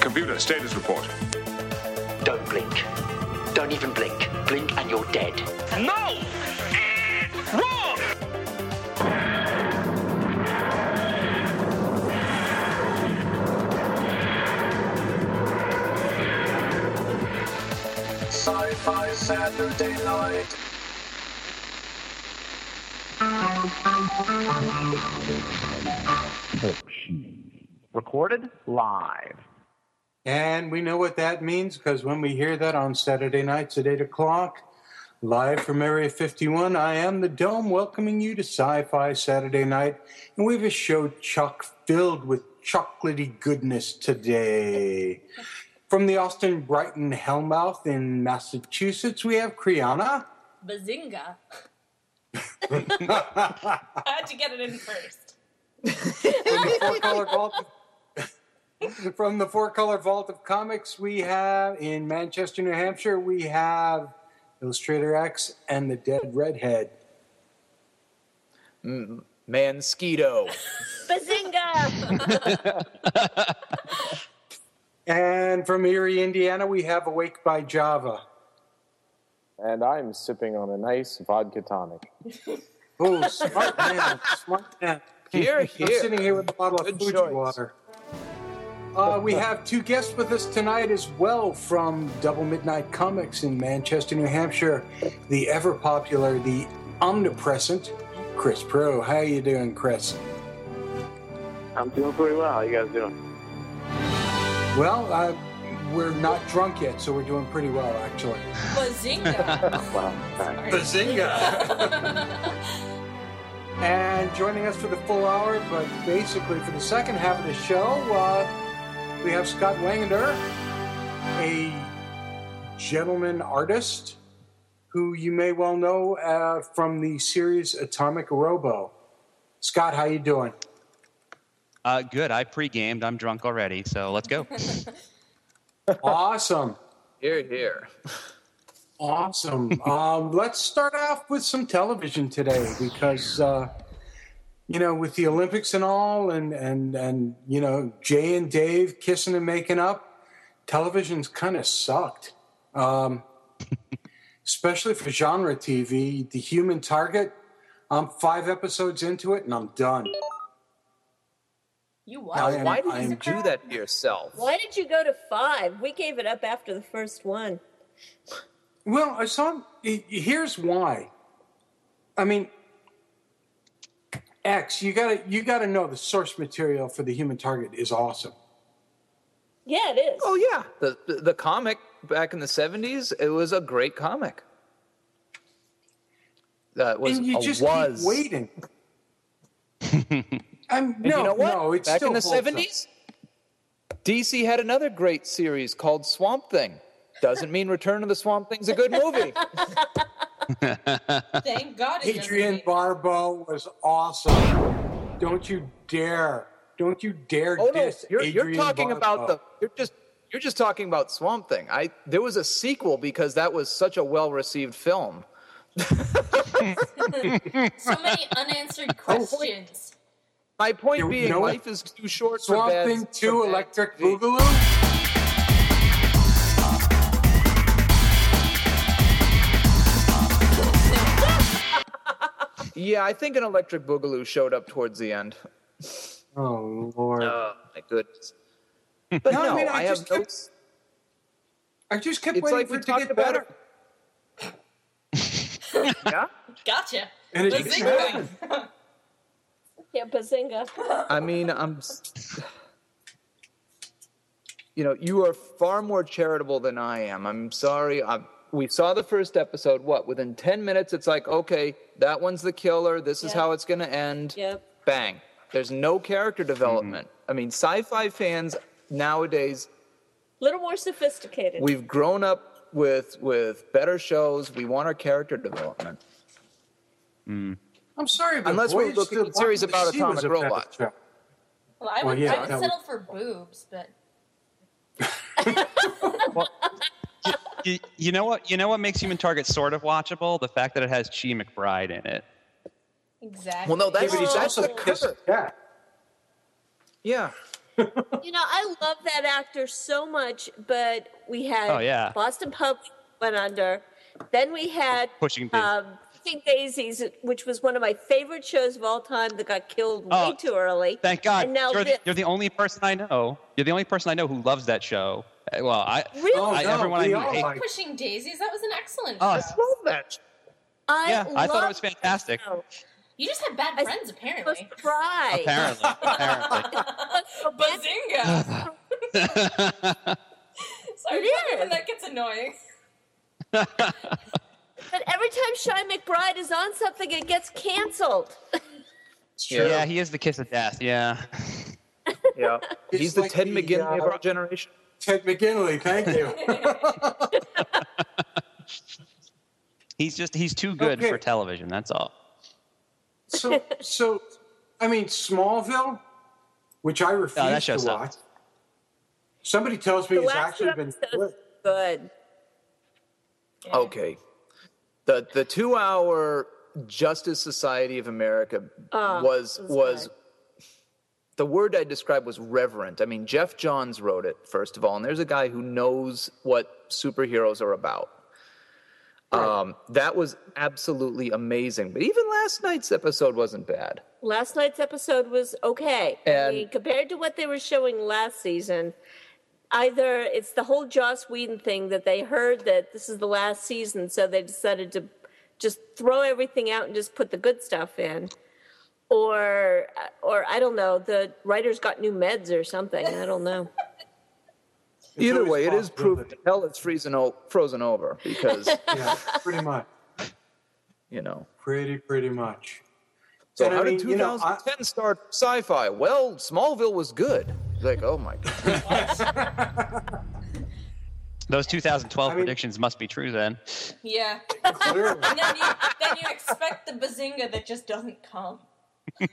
Computer status report. Don't blink. Don't even blink. Blink and you're dead. No! Sci-Fi Saturday night. Recorded live. And we know what that means because when we hear that on Saturday nights at 8 o'clock, live from Area 51, I am the Dome welcoming you to Sci Fi Saturday night. And we have a show chock filled with chocolatey goodness today. From the Allston Brighton Hellmouth in Massachusetts, we have Kriana. Bazinga. I had to get it in first. From the Four Color Vault. From the Four Color Vault of Comics, we have in Manchester, New Hampshire, we have Illustrator X and the Dead Redhead. Mm, Mansquito. Bazinga! And from Erie, Indiana, we have Awake by Java. And I'm sipping on a nice vodka tonic. Oh, smart man, smart man. Here, I'm here. sitting here with a bottle of Good Fuji choice. water. Uh, we have two guests with us tonight as well from Double Midnight Comics in Manchester, New Hampshire. The ever popular, the omnipresent Chris Proulx. How are you doing, Chris? I'm doing pretty well. How you guys doing? Well, uh, we're not drunk yet, so we're doing pretty well, actually. Bazinga. Wow. Bazinga! and joining us for the full hour, but basically for the second half of the show, uh, we have Scott Wangander, a gentleman artist who you may well know uh, from the series Atomic Robo. Scott, how you doing? Uh, good. I pre-gamed. I'm drunk already, so let's go. awesome. Here, here. Awesome. um, let's start off with some television today because, uh, you know, with the Olympics and all, and and and you know, Jay and Dave kissing and making up, television's kind of sucked. Um, especially for genre TV. The Human Target. I'm five episodes into it and I'm done. You what? am- Why did I you do that to yourself? Why did you go to five? We gave it up after the first one. Well, I saw. Here's why. I mean, X. You gotta you gotta know the source material for the Human Target is awesome. Yeah, it is. Oh yeah, the, the the comic back in the '70s. It was a great comic. That was and you a just was. keep waiting. I'm, And no, you know what? no, it's back still in the '70s, DC had another great series called Swamp Thing. Doesn't mean Return of the Swamp Thing's a good movie. Thank God it Adrian doesn't. Barbeau was awesome. Don't you dare! Don't you dare Oh no, you're, you're Adrian talking about the you're just you're just talking about Swamp Thing. I there was a sequel because that was such a well received film. So many unanswered oh, questions. My point You being, know life is too short Swamp for bad. Thing Two, bad Electric TV. Boogaloo. Yeah, I think an Electric Boogaloo showed up towards the end. Oh Lord! Oh my goodness! But No, no, I mean, I I, have just no. kept- I just kept It's waiting like for it to get about better. Yeah, Gotcha. And it just Bazinga. happened. Yeah, Bazinga. I mean, I'm. You know, you are far more charitable than I am. I'm sorry. I'm, we saw the first episode. What? Within ten minutes, it's like, okay, that one's the killer. This is Yeah. how it's going to end. Yep. Bang. There's no character mm-hmm. development. I mean, sci-fi fans nowadays A little more sophisticated. we've grown up with with better shows. We want our character development. Mm. I'm sorry, but Unless we're Voyage looking to the at series the about atomic a better robots. Well, I Well, would, yeah, I would that settle for boobs, but you, you know what? You know what makes Human Target sort of watchable? The fact that it has Chi McBride in it. Exactly. Well, no, that's, But he's that's also the kissed cover. cat. Yeah. You know, I love that actor so much, but we had Oh, yeah. Boston Pub went under. Then we had Pushing Daisies. um, Pushing Daisies, which was one of my favorite shows of all time that got killed Oh, way too early. Thank God. And now you're, the, you're the only person I know. You're the only person I know who loves that show. Uh, Well, I, Really? Oh, I no, everyone I we meet all hate- like Pushing Daisies. That was an excellent Oh, show. I love that. I Yeah, I thought it was fantastic. You just have bad I friends, apparently. to cry. apparently. apparently. Bazinga! Sorry, It when is. that gets annoying. But every time Chi McBride is on something, it gets canceled. True. Yeah, he is the kiss of death. Yeah. Yeah. It's He's the like Ted the, McGinley of uh, our generation. Ted McGinley, thank you. He's just he's too good Okay. for television. That's all. so, so, I mean, Smallville, which I refuse Oh, that show to watch. sucks. Somebody tells me The it's actually been episodes good. good. Okay. The the two hour Justice Society of America Oh, was was the word I described was reverent. I mean, Geoff Johns wrote it first of all, and there's a guy who knows what superheroes are about. Um, that was absolutely amazing. But even last night's episode wasn't bad. Last night's episode was okay. I mean, compared to what they were showing last season, either it's the whole Joss Whedon thing that they heard that this is the last season, so they decided to just throw everything out and just put the good stuff in, or uh, or I don't know, the writers got new meds or something. I don't know. Either way, it is proof possibility. hell it's freezing o- frozen over because Yeah, pretty much. you know. Pretty, pretty much. So And I how mean, did you know, 2010 start sci-fi? Well, Smallville was good. Like, oh my god. Those 2012 I mean- predictions must be true then. Yeah. Clearly. And then you then you expect the bazinga that just doesn't come.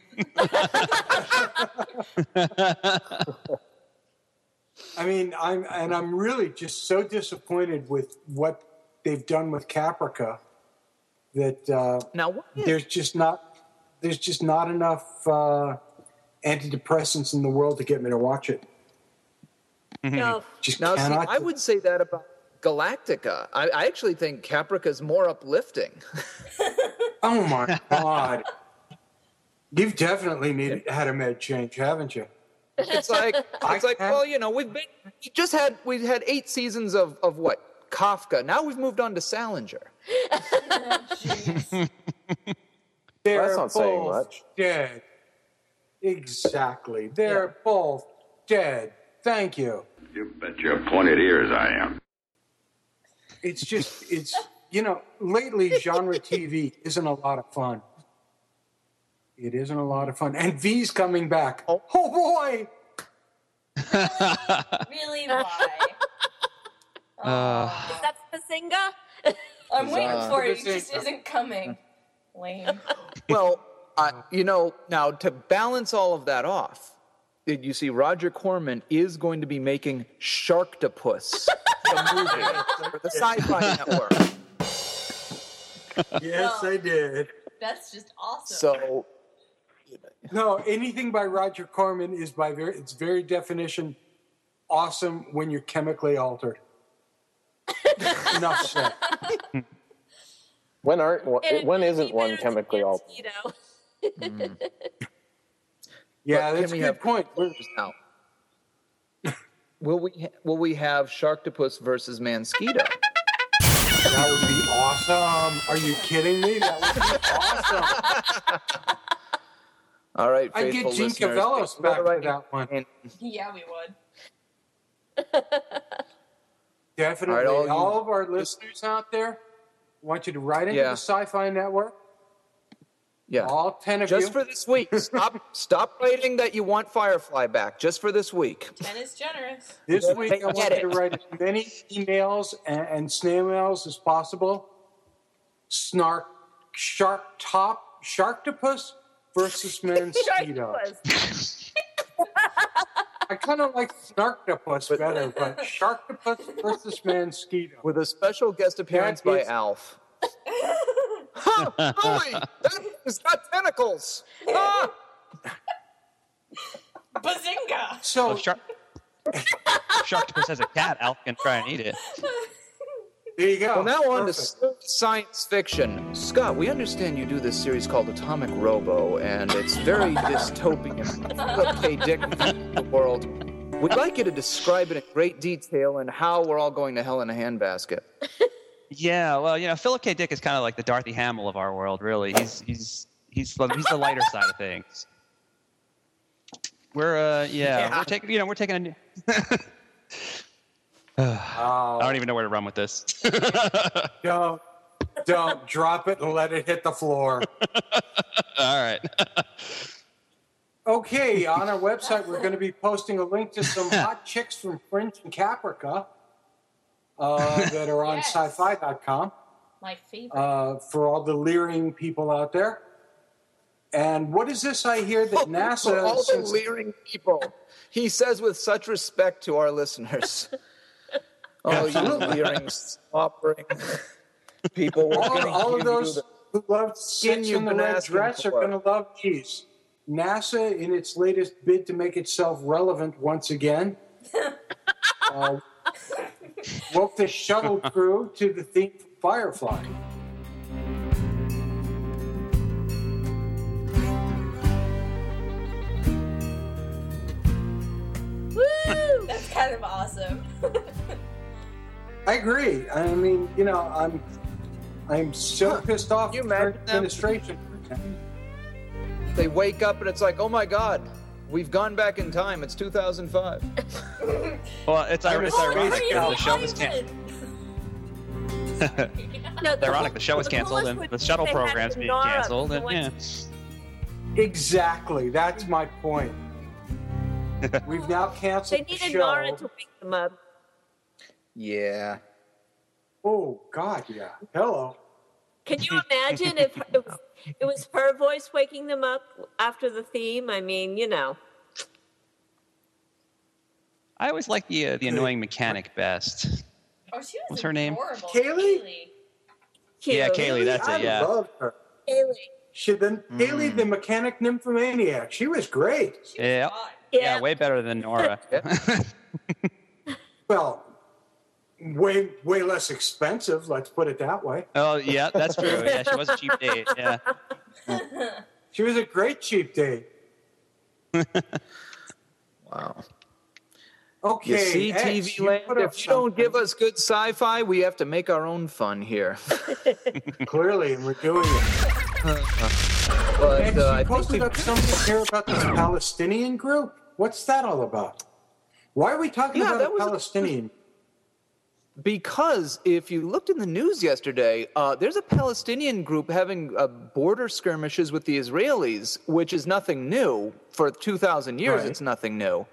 I mean, I'm and I'm really just so disappointed with what they've done with Caprica that uh, Now, what is- there's just not there's just not enough uh, antidepressants in the world to get me to watch it. Mm-hmm. No, Just now see. I would say that about Galactica. I, I actually think Caprica is more uplifting. Oh my god! You've definitely needed had a med change, haven't you? It's like it's like well, you know, we've been we just had we've had eight seasons of of what Kafka. Now we've moved on to Salinger. They're That's not saying much. Dead. Exactly. They're both dead. Thank you. You bet your pointed ears I am. It's just it's you know lately genre TV isn't a lot of fun. It isn't a lot of fun, and V's coming back. Oh, boy! Really? Why? Uh, is that Bazinga? I'm waiting for it. It just isn't coming. Lame. Well, uh, you know, now to balance all of that off, you see Roger Corman is going to be making Sharktopus, the movie for the Sci-Fi Network. Yes, No. I did. That's just awesome. So No, anything by Roger Corman is by very its very definition awesome when you're chemically altered. Enough said. When aren't one, And it when may isn't one chemically altered? Mosquito. Mm. Yeah, But that's a good have point. clues now? Will we ha- will we have Sharktopus versus Mansquito? That would be awesome. Are you kidding me? That would be awesome. All right, I'd get faithful Gene listeners, Cavellos think back about for that one. yeah, we would. Definitely. All right, all, all you- of our listeners out there, I want you to write into Yeah. the Sci-Fi Network. Yeah. All ten of you. Just you. for this week. Stop stop writing that you want Firefly back. Just for this week. Ten is generous. This week, I want you to write as many emails and, and snail mails as possible. Snark, shark top, sharktopus versus mosquito. Sharktopus. I I kind of like Snarktopus better, but Sharktopus versus Mosquito. With a special guest appearance by Alf. Ha! Holy! It's got tentacles! Ah! Bazinga! So, Well, shark, Sharktopus has a cat. Alf can try and eat it. there you go. Well, now on to science fiction. Scott, we understand you do this series called Atomic Robo, and it's very dystopian. Philip K. Dick the world. We'd like you to describe it in great detail and how we're all going to hell in a handbasket. Yeah, well, you know, Philip K. Dick is kind of like the Dorothy Hamill of our world, really. He's he's he's the- he's the lighter side of things. We're uh yeah, Yeah. we're taking you know we're taking a new. I don't even know where to run with this. Don't, don't drop it and let it hit the floor. All right. Okay, on our website, we're going to be posting a link to some hot chicks from Fringe and Caprica uh, that are on Yes. sci-fi.com My favorite. uh, for all the leering people out there. And what is this I hear that For NASA? all the leering people, he says with such respect to our listeners. Oh, you leering, slobbering people. We're all, all of those who love skin you've in the red dress are going to love these. NASA, in its latest bid to make itself relevant once again, uh, woke the shuttle crew to the theme from Firefly. Woo! That's kind of awesome. I agree. I mean, you know, I'm I'm so pissed off Can you at the current imagine them? administration. They wake up and it's like, oh my god, we've gone back in time. It's 2005. Well, it's, ir- it's ironic crazy the show was canceled. No, It's ironic the show was canceled coolest and the shuttle if they program's being canceled. And yeah, Exactly. That's my point. We've now canceled They the needed show. Nara to wake them up. Yeah. Oh God, yeah. Hello. Can you imagine if it was, it was her voice waking them up after the theme? I mean, you know. I always like the uh, the annoying mechanic best. Oh, she was What's her name? adorable. Kaylee? Yeah, Kaylee, that's it. Yeah. love her. Kaylee. She the Kaylee, the mechanic nymphomaniac. She was great. She was Yeah. hot. Yeah, Yeah. way better than Nora. Well, way way less expensive. Let's put it that way. oh, yeah, that's true. Yeah, she was a cheap date. Yeah. She was a great cheap date. Wow. Okay. You see, X, TV you land, put if you don't give us good sci fi, we have to make our own fun here. clearly, we're doing it. But X, uh, you I think posted up something here about this Palestinian group. What's that all about? Why are we talking Yeah, about that a was a- Palestinian? Because if you looked in the news yesterday, uh, there's a Palestinian group having uh, border skirmishes with the Israelis, which is nothing new. For 2,000 years, Right. it's nothing new.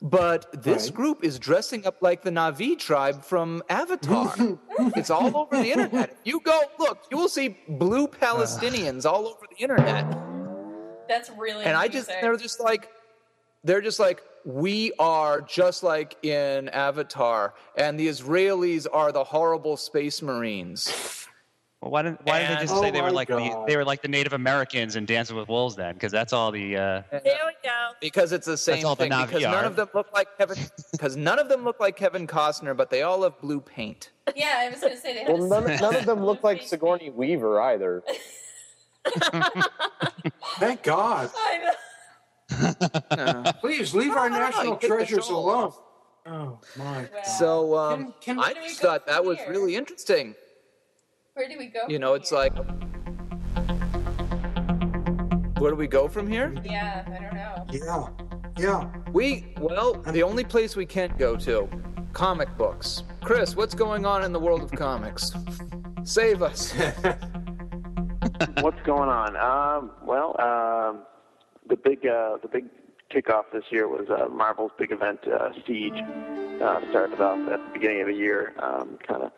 But this Right. group is dressing up like the Na'vi tribe from Avatar. it's all over the internet. If you go look, you will see blue Palestinians all over the internet. That's really. and I just they're just like they're just like we are just like in Avatar, and the Israelis are the horrible space marines. Well, why didn't Why didn't they just And- say they Oh were like the, they were like the Native Americans in Dancing with Wolves then? Because that's all the. Uh, There we go. Because it's the same all the thing. Na'vi Because none of them look like Kevin. Because none of them look like Kevin Costner, but they all have blue paint. Yeah, I was gonna say they had. Well, a none, none of them look like. Sigourney Weaver either. Thank God. I know. Uh, Please leave No, our no, no, national you treasures alone. Oh my God. so um, Can- can- I Where do we just thought from that was really interesting. Where do we go? You know, it's here? like, where do we go from here? Yeah, I don't know. Yeah. Yeah. We, well, the only place we can't go to comic books. Chris, what's going on in the world of comics? Save us. What's going on? Um, well, um, the big uh, the big kickoff this year was uh, Marvel's big event, uh, Siege. Uh, started off at the beginning of the year, um, kind of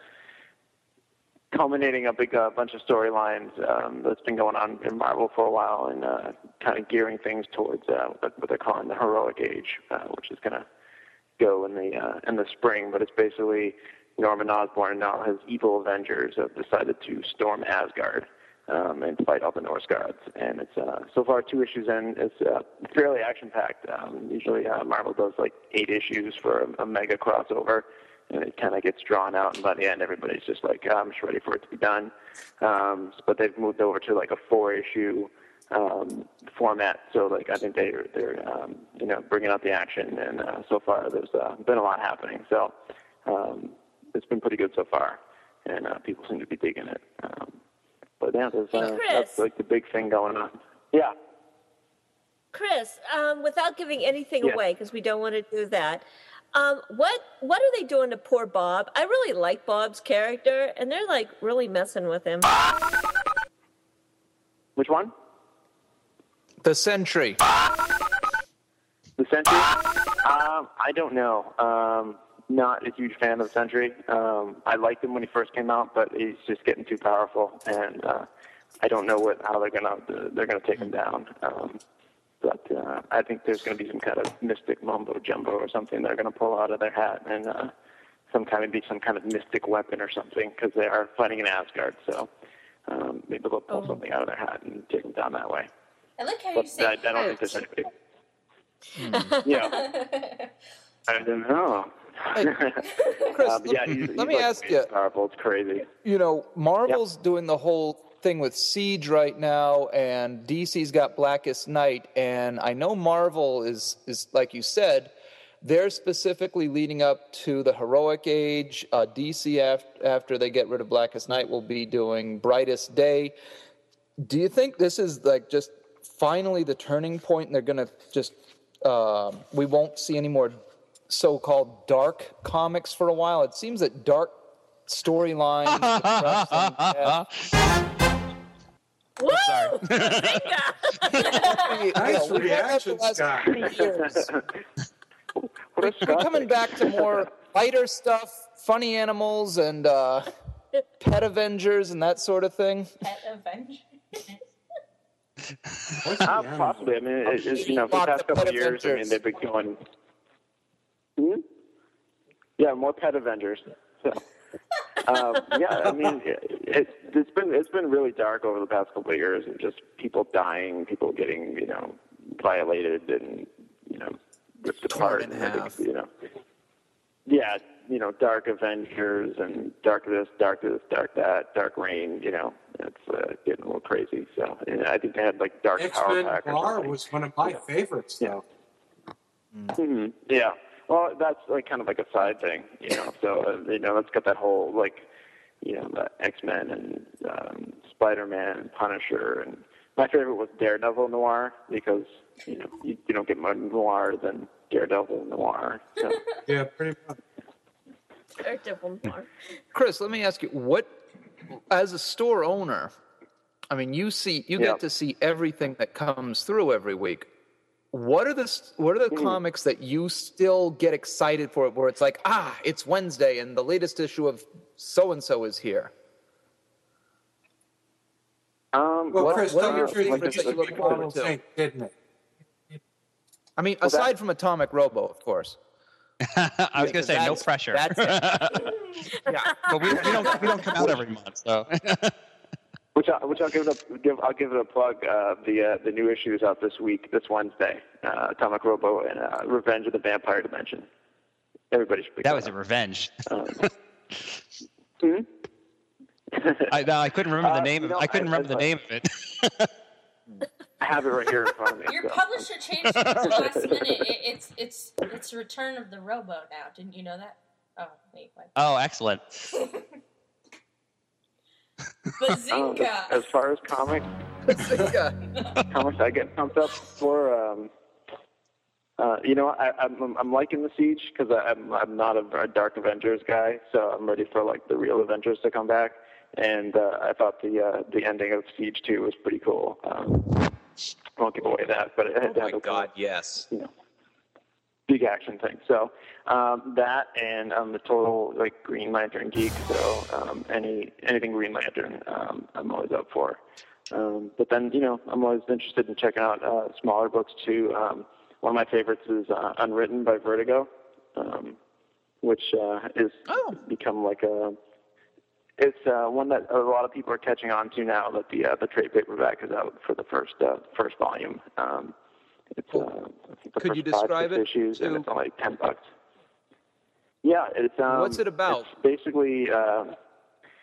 culminating a big uh, bunch of storylines um, that's been going on in Marvel for a while, and uh, kind of gearing things towards uh, what they're calling the heroic age, uh, which is going to go in the uh, in the spring. But it's basically Norman Osborn and now his evil Avengers have decided to storm Asgard um, and fight all the Norse gods. And it's uh, so far two issues in. It's uh, fairly action packed. Um, usually uh, Marvel does like eight issues for a, a mega crossover, and it kind of gets drawn out. And by the end, everybody's just like, I'm just ready for it to be done. Um, but they've moved over to like a four issue um, format. So like I think they're they're um, you know bringing out the action, and uh, so far there's uh, been a lot happening. So um, it's been pretty good so far, and uh, people seem to be digging it. Um, but yeah, there's, uh, Chris. that's like the big thing going on. Yeah. Chris, um, without giving anything Yes. away, because we don't want to do that, um, what what are they doing to poor Bob? I really like Bob's character, and they're like really messing with him. Which one? The Sentry. The Sentry? Um, I don't know. Um, not a huge fan of the Sentry. Um, I liked him when he first came out, but he's just getting too powerful, and uh, I don't know what how they're gonna they're gonna take him down. Um, but uh, I think there's going to be some kind of mystic mumbo jumbo or something they're going to pull out of their hat, and uh, some kind of be some kind of mystic weapon or something because they are fighting in Asgard. So um, maybe they'll pull something out of their hat and take them down that way. I like how you say I, I don't think there's anybody. Yeah. I don't know. Chris, but yeah, he's, let he's me like ask you- Powerful. It's crazy. You know, Marvel's doing the whole thing with Siege right now, and DC's got Blackest Night, and I know Marvel is is like you said, they're specifically leading up to the heroic age. Uh, DC after after they get rid of Blackest Night will be doing Brightest Day. Do you think this is like just finally the turning point, and they're gonna just uh, we won't see any more so-called dark comics for a while? It seems that dark storylines. depressing, Woo! Nice reaction, Scott. We're, we're coming back to more lighter stuff, funny animals, and uh, pet Avengers and that sort of thing. Pet Avengers. Uh, possibly. I mean, it, it's, you know, for the past couple of years, I mean, they've been going. Hmm? Yeah, more pet Avengers. So, um, yeah, I mean, it, it, it's been it's been really dark over the past couple of years, and just people dying, people getting you know violated, and you know ripped apart, and everything, half. you know. Yeah, you know, dark Avengers and dark this, dark this, dark that, Dark Reign. You know, it's uh, getting a little crazy. So, and I think they had like dark X power Men pack or Bar something. was one of my favorites, though. hmm Yeah. Well, that's like kind of like a side thing, you know. So uh, you know, that's got that whole like, you know, the X Men and um, Spider Man and Punisher, and my favorite was Daredevil Noir because you know you, you don't get more noir than Daredevil Noir. So. Yeah, pretty much. Daredevil Noir. Chris, let me ask you, what, as a store owner, I mean, you see, you Yeah. get to see everything that comes through every week. What are the what are the Hmm. comics that you still get excited for? Where it's like, ah, it's Wednesday, and the latest issue of so and so is here. Um, Well, What- Chris, what are tell your the truth, favorites it that you look forward to? didn't it? I mean, Well, that- aside from Atomic Robo, of course. I was going to say no pressure. That's it. yeah. but we, we don't we don't come out every month, so Which I, which I'll give it a give I'll give it a plug. Uh, the uh, the new issue is out this week, this Wednesday. Uh, Atomic Robo and uh, Revenge of the Vampire Dimension. Everybody should pick that was a revenge. Um, hmm? I, no, I couldn't remember Uh, the name you of know, I couldn't I- remember the I- name of it. I have it right here in front of me. Your so. publisher changed it last minute. It, it's it's it's Return of the Robo now. Didn't you know that? Oh wait, what? Oh, excellent. Um, Bazinga! as far as comics, comics I get pumped up for. Um, uh, you know, I, I'm I'm liking the Siege because I'm I'm not a, a Dark Avengers guy, so I'm ready for like the real Avengers to come back. And uh, I thought the uh, the ending of Siege Two was pretty cool. Um, I won't give away that, but it had Oh my had a- God, yes. You know, big action thing. So um, that and I'm a total like Green Lantern geek. So um, any anything Green Lantern, um, I'm always up for. Um, but then you know I'm always interested in checking out uh, smaller books too. Um, one of my favorites is uh, Unwritten by Vertigo, um, which uh, is become like a it's uh, one that a lot of people are catching on to now that the uh, the trade paperback is out for the first uh, first volume. Um, it's uh, Could you describe it issues, and it's only ten bucks. Yeah, it's um, What's it about? Basically, uh,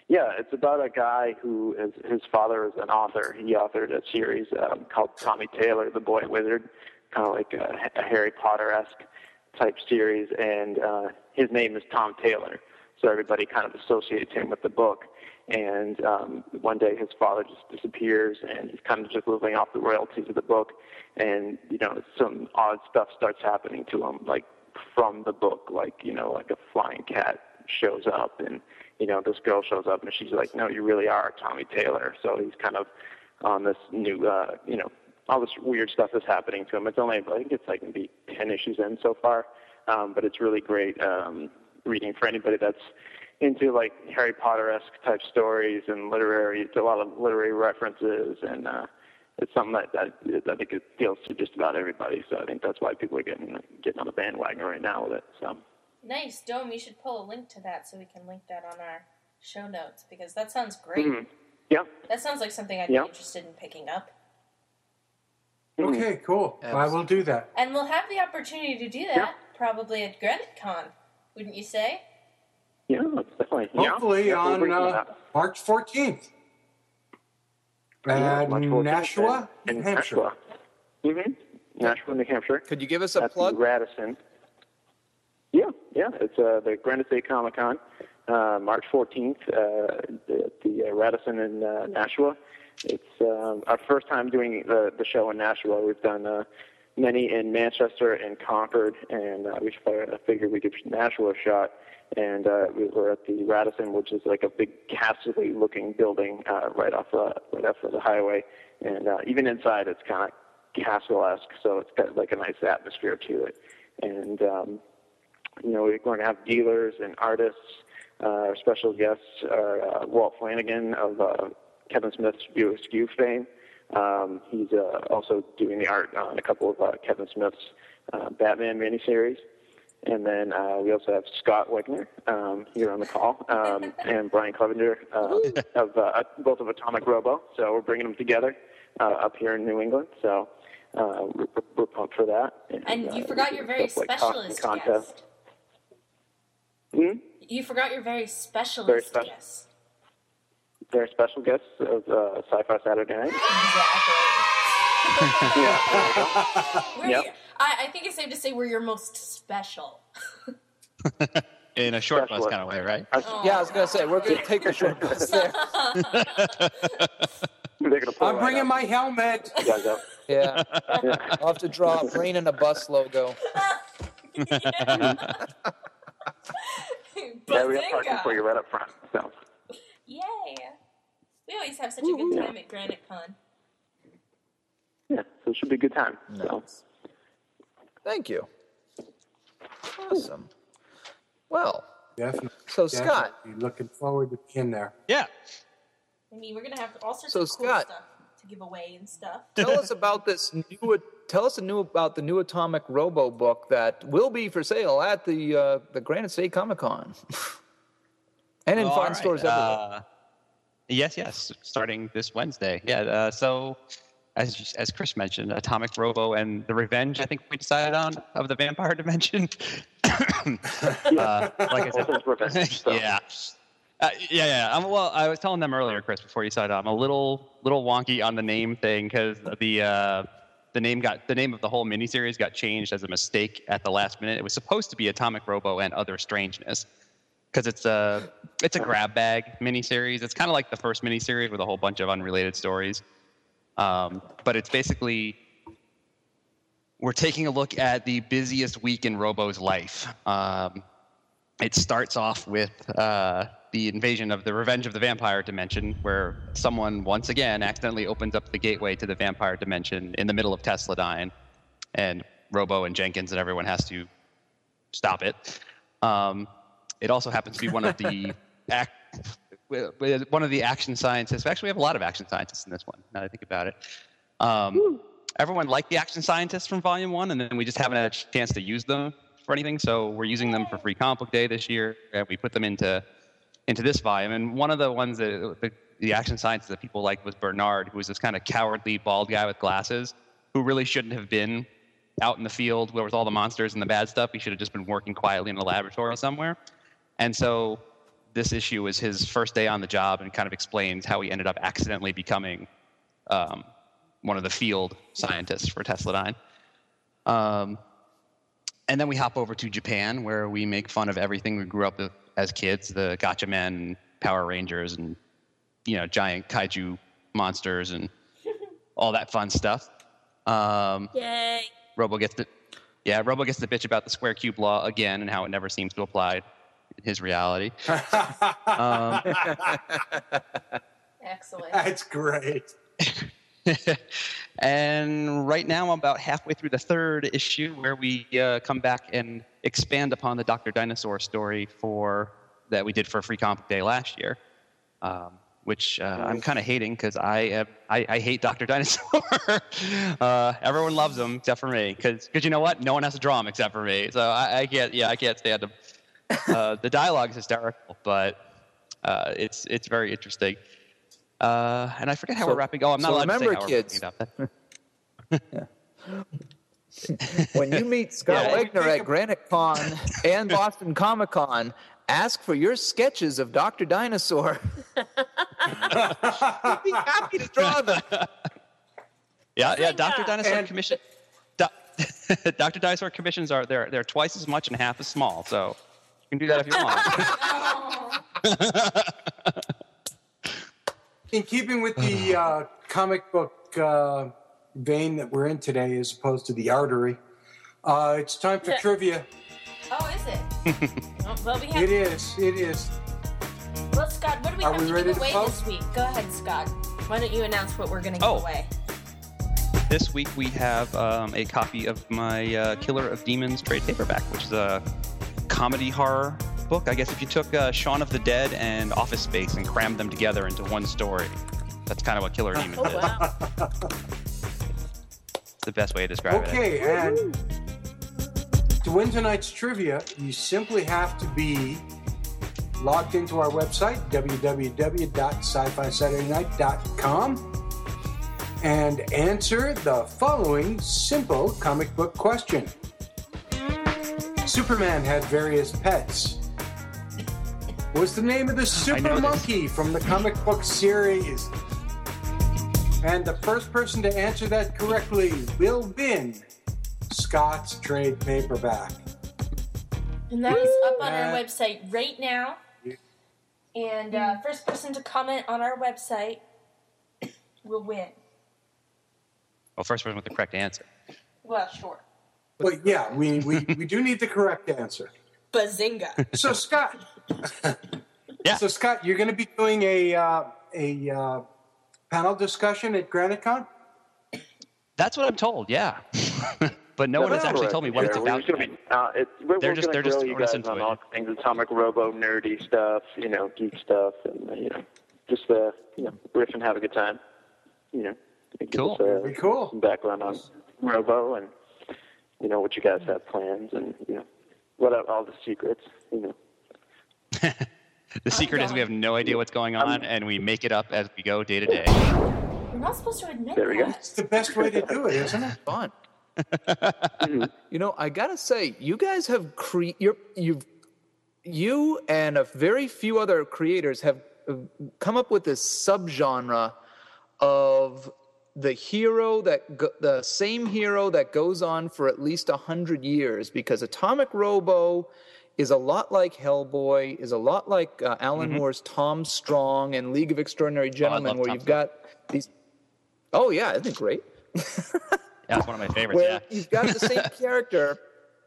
yeah, it's about a guy who is his father is an author. He authored a series um, called Tommy Taylor, the Boy Wizard, kind of like a, a Harry Potter esque type series, and uh, his name is Tom Taylor. So everybody kind of associates him with the book. And um, one day his father just disappears, and he's kind of just living off the royalties of the book. And you know, some odd stuff starts happening to him, like from the book, like you know, like a flying cat shows up, and you know, this girl shows up, and she's like, "No, you really are Tommy Taylor." So he's kind of on this new, uh, you know, all this weird stuff is happening to him. It's only, I think it's like maybe ten issues in so far, um, but it's really great um, reading for anybody that's into like Harry Potter esque type stories and literary. It's a lot of literary references, and uh, it's something that, that I think it appeals to just about everybody. So I think that's why people are getting getting on the bandwagon right now with it. So Nice, Dome. You should pull a link to that so we can link that on our show notes because that sounds great. Mhm. yeah. That sounds like something I'd Yeah. be interested in picking up. Okay, cool. I will do that. And we'll have the opportunity to do that probably at Granite Con, wouldn't you say? Yeah, definitely. Hopefully Yeah, on bring some of uh. March 14th. Yeah, At Nashua, in, New Hampshire. Nashua. Mm-hmm. Nashua, New Hampshire. Could you give us a That's plug? Radisson. Yeah, yeah. It's uh, the Granite State Comic Con, uh, March 14th uh, at the uh, Radisson in uh, Nashua. It's um, our first time doing the, the show in Nashua. We've done uh, many in Manchester and Concord, and uh, we figured we give Nashua a shot. And uh, we were at the Radisson, which is like a big castle-looking building uh, right off the right off of the highway. And uh, even inside, it's kind of castle-esque, so it's got like a nice atmosphere to it. And um, you know, we're going to have dealers and artists. Uh, our special guests are uh, Walt Flanagan of uh, Kevin Smith's View Askew fame. Um, he's uh, also doing the art on a couple of uh, Kevin Smith's uh, Batman miniseries. And then uh, we also have Scott Wegener um, here on the call, um, and Brian Clevenger uh, of uh, both of Atomic Robo. So we're bringing them together uh, up here in New England. So uh, we're, we're pumped for that. And you uh, forgot your very like specialist guest. Hmm? You forgot your very specialist Very special. guest. Very special guests of uh, Sci-Fi Saturday Night. Exactly. yeah. Yep. Your- I, I think it's safe to say we're your most special. In a short bus kind of way, right? Oh. Yeah, I was gonna say we're gonna take the short bus there. They're gonna pull I'm right bringing up. my helmet. You guys up. Yeah, I'll have to draw a brain in a bus logo. Yeah, we have parking for you right up front. So Yay! We always have such a good time at Granite Con. yeah, so it should be a good time. So Thank you. Awesome. Well, Definitely. so Scott, definitely looking forward to being there. Yeah. I mean, we're gonna have all sorts So, of cool Scott- stuff to give away and stuff. tell us about this new. Tell us new about the new Atomic Robo book that will be for sale at the uh, the Granite State Comic Con, and in Oh, fine all right. stores everywhere. Uh, yes, yes. Starting this Wednesday. Yeah. Uh, so, as as Chris mentioned, Atomic Robo and the Revenge. I think we decided on of the Vampire Dimension. uh, like I Revenge, said, so. yeah. Uh, yeah, yeah. I'm, well, I was telling them earlier, Chris, before you started. I'm a little, little wonky on the name thing because the uh, the name got the name of the whole miniseries got changed as a mistake at the last minute. It was supposed to be Atomic Robo and Other Strangeness because it's a it's a grab bag miniseries. It's kind of like the first miniseries with a whole bunch of unrelated stories, um, but it's basically we're taking a look at the busiest week in Robo's life. Um, it starts off with uh, the invasion of the Revenge of the Vampire dimension, where someone once again accidentally opens up the gateway to the vampire dimension in the middle of Tesladyne. And Robo and Jenkins and everyone has to stop it. Um, it also happens to be one of the act, one of the action scientists. Actually, we have a lot of action scientists in this one. Now that I think about it, um, everyone liked the action scientists from Volume One, and then we just haven't had a chance to use them for anything. So we're using them for Free Comic Book Day this year, and we put them into into this volume. And one of the ones that the, the action scientists that people liked was Bernard, who was this kind of cowardly bald guy with glasses, who really shouldn't have been out in the field where with all the monsters and the bad stuff. He should have just been working quietly in a laboratory somewhere. And so this issue is his first day on the job and kind of explains how he ended up accidentally becoming um, one of the field scientists for Tesla Um, and then we hop over to Japan, where we make fun of everything we grew up with as kids: the Gatchaman, Power Rangers, and you know, giant kaiju monsters, and all that fun stuff. Um, Yay. Robo gets the yeah, Robo gets the bitch about the square cube law again and how it never seems to apply his reality. um, Excellent. That's great. and right now, I'm about halfway through the third issue where we uh, come back and expand upon the Doctor Dinosaur story for that we did for Free Comic Day last year, um, which uh, I'm kind of hating because I, am- I I hate Doctor Dinosaur. uh, everyone loves him except for me because you know what? No one has to draw him except for me, so I, I can't. Yeah, I can't stand him. Uh, the dialogue is hysterical, but uh, it's it's very interesting. Uh, and I forget how So- we're wrapping. Oh, I'm not so allowed to say remember, how kids, we're wrapping up. when you meet Scott Yeah. Wegener at Granite Con and Boston Comic Con, ask for your sketches of Dr. Dinosaur. He'd be happy to draw them. Yeah, yeah. Doctor Dinosaur And- commission. Do- Doctor Dinosaur commissions are they're they're twice as much and half as small. So you can do that if you want. In keeping with the uh, comic book uh, vein that we're in today, as opposed to the artery, uh, it's time for Yeah. trivia. Oh, is it? oh, well, we have. It is. It is. Well, Scott, what do we Are have we to ready give away vote? this week? Go ahead, Scott. Why don't you announce what we're going to give Oh. away? this week we have um, a copy of my uh, Killer of Demons trade paperback, which is a comedy horror book. I guess if you took uh, Shaun of the Dead and Office Space and crammed them together into one story, that's kind of what Killer Demon Demons Oh, is. wow. It's the best way to describe it. Okay, and to win tonight's trivia, you simply have to be logged into our website, www.sci-fi-saturday-night.com, and answer the following simple comic book question. Superman had various pets. What's the name of the super know this. monkey from the comic book series? And the first person to answer that correctly will win Scott's trade paperback. And that is up on our website right now. And uh, first person to comment on our website will win. Well, first person with the correct answer. Well, sure. But yeah, we, we, we do need the correct answer. Bazinga. So Scott, Yeah. so Scott, you're going to be doing a uh, a uh, panel discussion at GraniteCon. That's what I'm told. Yeah, but no one has actually told me what it's about. We're just gonna be, uh, it's, we're, They're we're just- they're just you throwing us guys into on it. all things atomic robo nerdy stuff, you know, geek stuff, and uh, you know, just uh, you know, riff and have a good time. You know, give Cool. us, uh, Very cool. some background on Robo and you know what you guys have plans and you know what are all the secrets. You know, The secret is we have no idea what's going on, and we make it up as we go day to day. You're not supposed to admit There we go. that. It's the best way to do it, isn't it? Fun. you know, I gotta say, you guys have cre- you're, you've you and a very few other creators have uh, come up with this subgenre of the hero that go- the same hero that goes on for at least a hundred years because Atomic Robo is a lot like Hellboy, is a lot like uh, Alan Moore's Tom Strong and League of Extraordinary Gentlemen, love where Tom you've Strong. got these. Oh yeah, isn't it great? That's one of my favorites. where Yeah. you've got the same character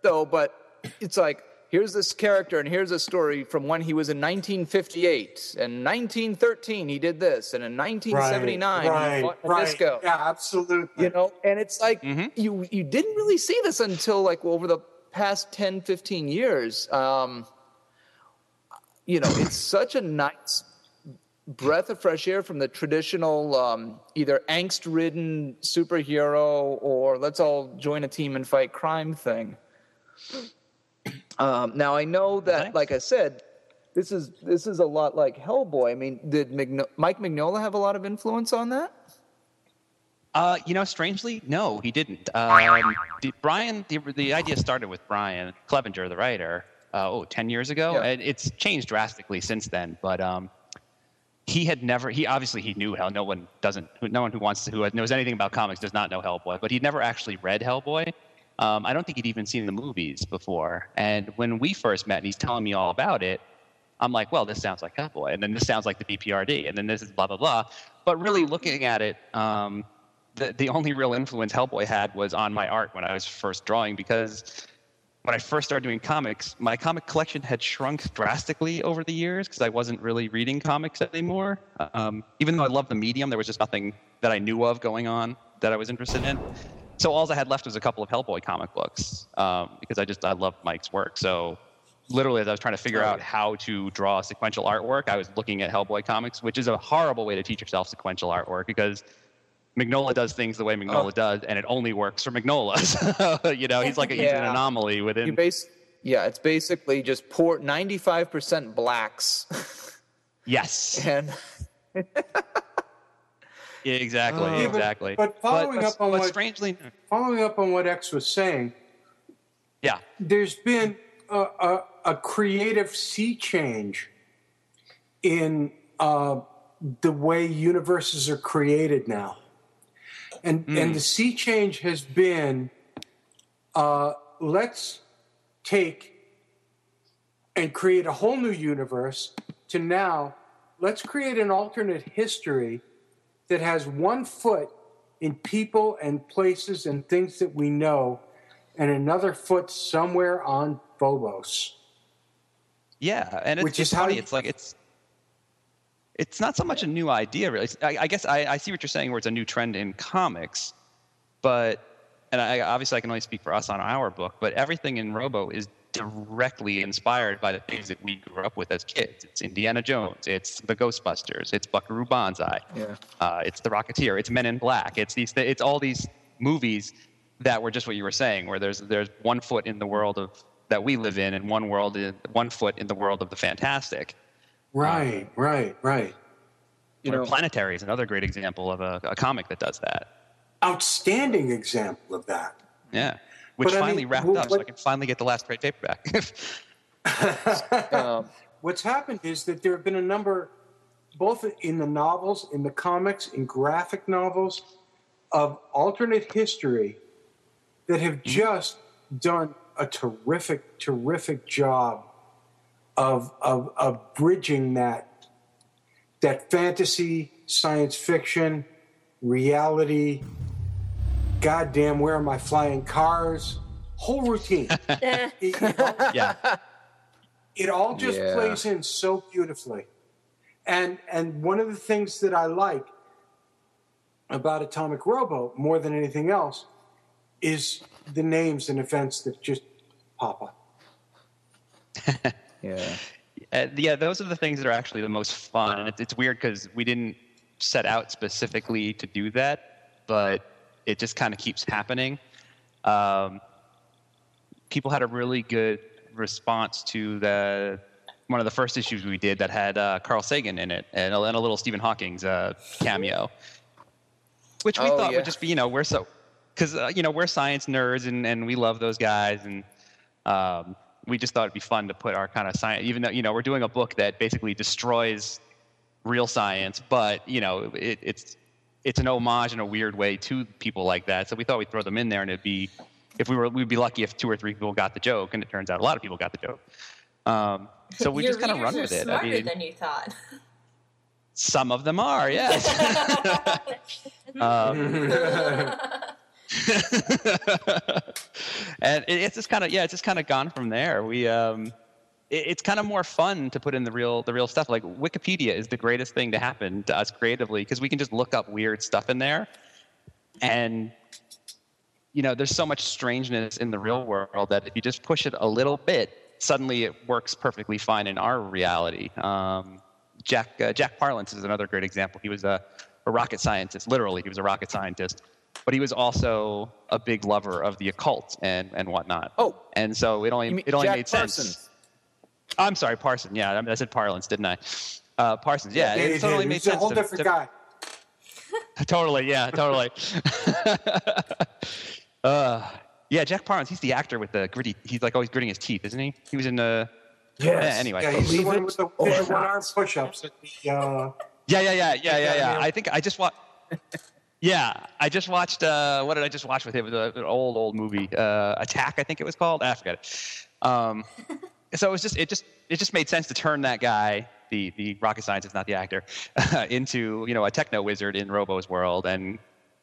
though but it's like here's this character and here's a story from when he was in 1958 and 1913 he did this and in 1979 right, he fought right. disco. Yeah, absolutely. You know, and it's like Mm-hmm. you you didn't really see this until like over the past 10, 15 years. Um, you know, it's such a nice breath of fresh air from the traditional um, either angst-ridden superhero or let's all join a team and fight crime thing. Um, now I know that, like I said, this is this is a lot like Hellboy. I mean, did Migno- Mike Mignola have a lot of influence on that? Uh, you know, strangely, no, he didn't. Um, the, Brian, the, the idea started with Brian Clevenger, the writer, uh, oh, 10 years ago. Yeah. And it's changed drastically since then. But um, he had never, he obviously he knew Hell. No one doesn't, no one who wants to, who knows anything about comics does not know Hellboy. But he'd never actually read Hellboy. Um, I don't think he'd even seen the movies before. And when we first met and he's telling me all about it, I'm like, well, this sounds like Hellboy, and then this sounds like the BPRD, and then this is blah blah blah. But really, looking at it, um, the the only real influence Hellboy had was on my art when I was first drawing, because when I first started doing comics, my comic collection had shrunk drastically over the years because I wasn't really reading comics anymore. Um, even though I loved the medium, there was just nothing that I knew of going on that I was interested in. So all I had left was a couple of Hellboy comic books um, because I just I loved Mike's work. So literally, as I was trying to figure out how to draw sequential artwork, I was looking at Hellboy comics, which is a horrible way to teach yourself sequential artwork because Mignola does things the way Mignola Oh. does, and it only works for Mignola. So, you know, he's like a, he's an anomaly within. Base, yeah, it's basically just poor 95% blacks. yes. and Yeah, exactly. Yeah, but- exactly. But following but, up on but what strangely, following up on what X was saying, yeah, there's been a, a, a creative sea change in uh, the way universes are created now, and and the sea change has been uh, let's take and create a whole new universe to now let's create an alternate history that has one foot in people and places and things that we know and another foot somewhere on Phobos. Yeah, and it's, Which it's is how you- It's like it's it's not so much a new idea, really. I, I guess I, I see what you're saying, where it's a new trend in comics, but and I obviously I can only speak for us on our book, but everything in Robo is directly inspired by the things that we grew up with as kids. It's Indiana Jones, it's the Ghostbusters, it's Buckaroo Banzai, Yeah. uh, it's the Rocketeer, it's Men in Black, it's these, it's all these movies that were just what you were saying, where there's there's one foot in the world of that we live in, and one world in, one foot in the world of the fantastic. Right, right, right. You know- Planetary is another great example of a, a comic that does that. Outstanding example of that. Yeah, which But I finally mean, wrapped what- up, so I can finally get the last trade paperback. um, What's happened is that there have been a number, both in the novels, in the comics, in graphic novels, of alternate history that have just done a terrific, terrific job of, of, of bridging that that fantasy, science fiction, reality. Goddamn, where are my flying cars? Whole routine. It- it all- yeah, it all just Yeah. plays in so beautifully and and one of the things that i like about atomic robo more than anything else is the names and events that just pop up yeah. Uh, yeah, those are the things that are actually the most fun. And it's, it's weird because we didn't set out specifically to do that, but it just kind of keeps happening. Um, people had a really good response to the one of the first issues we did that had uh, Carl Sagan in it and a, and a little Stephen Hawking's uh, cameo, which we Oh, thought yeah. would just be you know we're so because uh, you know we're science nerds and, and we love those guys and um, we just thought it'd be fun to put our kind of science even though you know we're doing a book that basically destroys real science but you know it, it's it's an homage in a weird way to people like that so we thought we'd throw them in there and it'd be if we were we'd be lucky if two or three people got the joke and it turns out a lot of people got the joke um, so we Your just kind of run with it Smarter I mean, than you thought. some of them are yes um, and it, it's just kind of yeah, it's just kind of gone from there. We um, it, it's kind of more fun to put in the real the real stuff. Like Wikipedia is the greatest thing to happen to us creatively because we can just look up weird stuff in there, and you know, there's so much strangeness in the real world that if you just push it a little bit, suddenly it works perfectly fine in our reality. Um, Jack uh, Jack Parlance is another great example. He was a, a rocket scientist. Literally, he was a rocket scientist, but he was also a big lover of the occult and and whatnot. Oh, and so it only it only Jack made Parsons. sense. I'm sorry, Parson. Yeah, I, said Parlance, didn't I? Uh, Parsons. Yeah, Yeah, it you totally did. made He's a sense. whole to- different to- guy. totally, yeah, totally. uh, yeah, Jack Parlance. He's the actor with the gritty. He's like always gritting his teeth, isn't he? He was in the. Yes. Yeah, anyway. Yeah, he's the one with the, or with the one not. arm push ups at the. Uh, Yeah, yeah, yeah, yeah, yeah, Yeah, yeah. yeah. I think I just watched. Yeah, I just watched. Uh, what did I just watch with him? It was an old, old movie, uh, Attack, I think it was called. I forget it. Um, so it was just, it just, it just made sense to turn that guy, the the rocket scientist, not the actor, into you know a techno wizard in Robo's world, and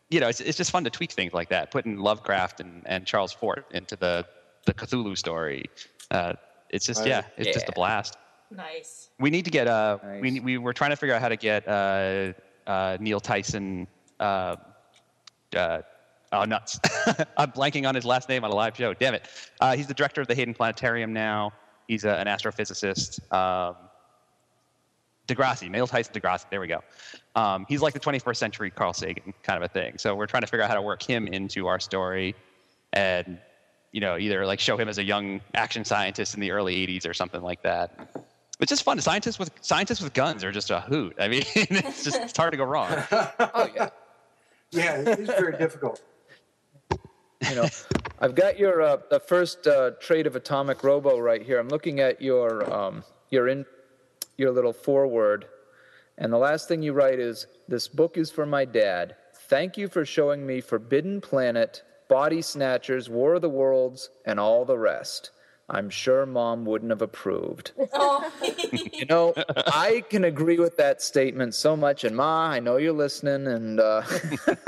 you know it's it's just fun to tweak things like that, putting Lovecraft and, and Charles Fort into the the Cthulhu story. Uh, it's just yeah, it's just a blast. Nice. We need to get uh Nice. we we were trying to figure out how to get uh uh Neil Tyson uh uh oh nuts. I'm blanking on his last name on a live show. Damn it. Uh, he's the director of the Hayden Planetarium now. He's a, an astrophysicist. Um, Degrassi, Neil Tyson Degrassi. There we go. Um, he's like the 21st century Carl Sagan kind of a thing. So we're trying to figure out how to work him into our story, and you know, either like show him as a young action scientist in the early 80s or something like that. It's just fun. Scientists with scientists with guns are just a hoot. I mean, it's just it's hard to go wrong. Oh yeah. yeah, it is very difficult. you know, I've got your uh, the first uh, trait of Atomic Robo right here. I'm looking at your um, your in your little foreword, and the last thing you write is, "This book is for my dad. Thank you for showing me Forbidden Planet, Body Snatchers, War of the Worlds, and all the rest." I'm sure mom wouldn't have approved. Oh, You know, I can agree with that statement so much. And Ma, I know you're listening, and uh,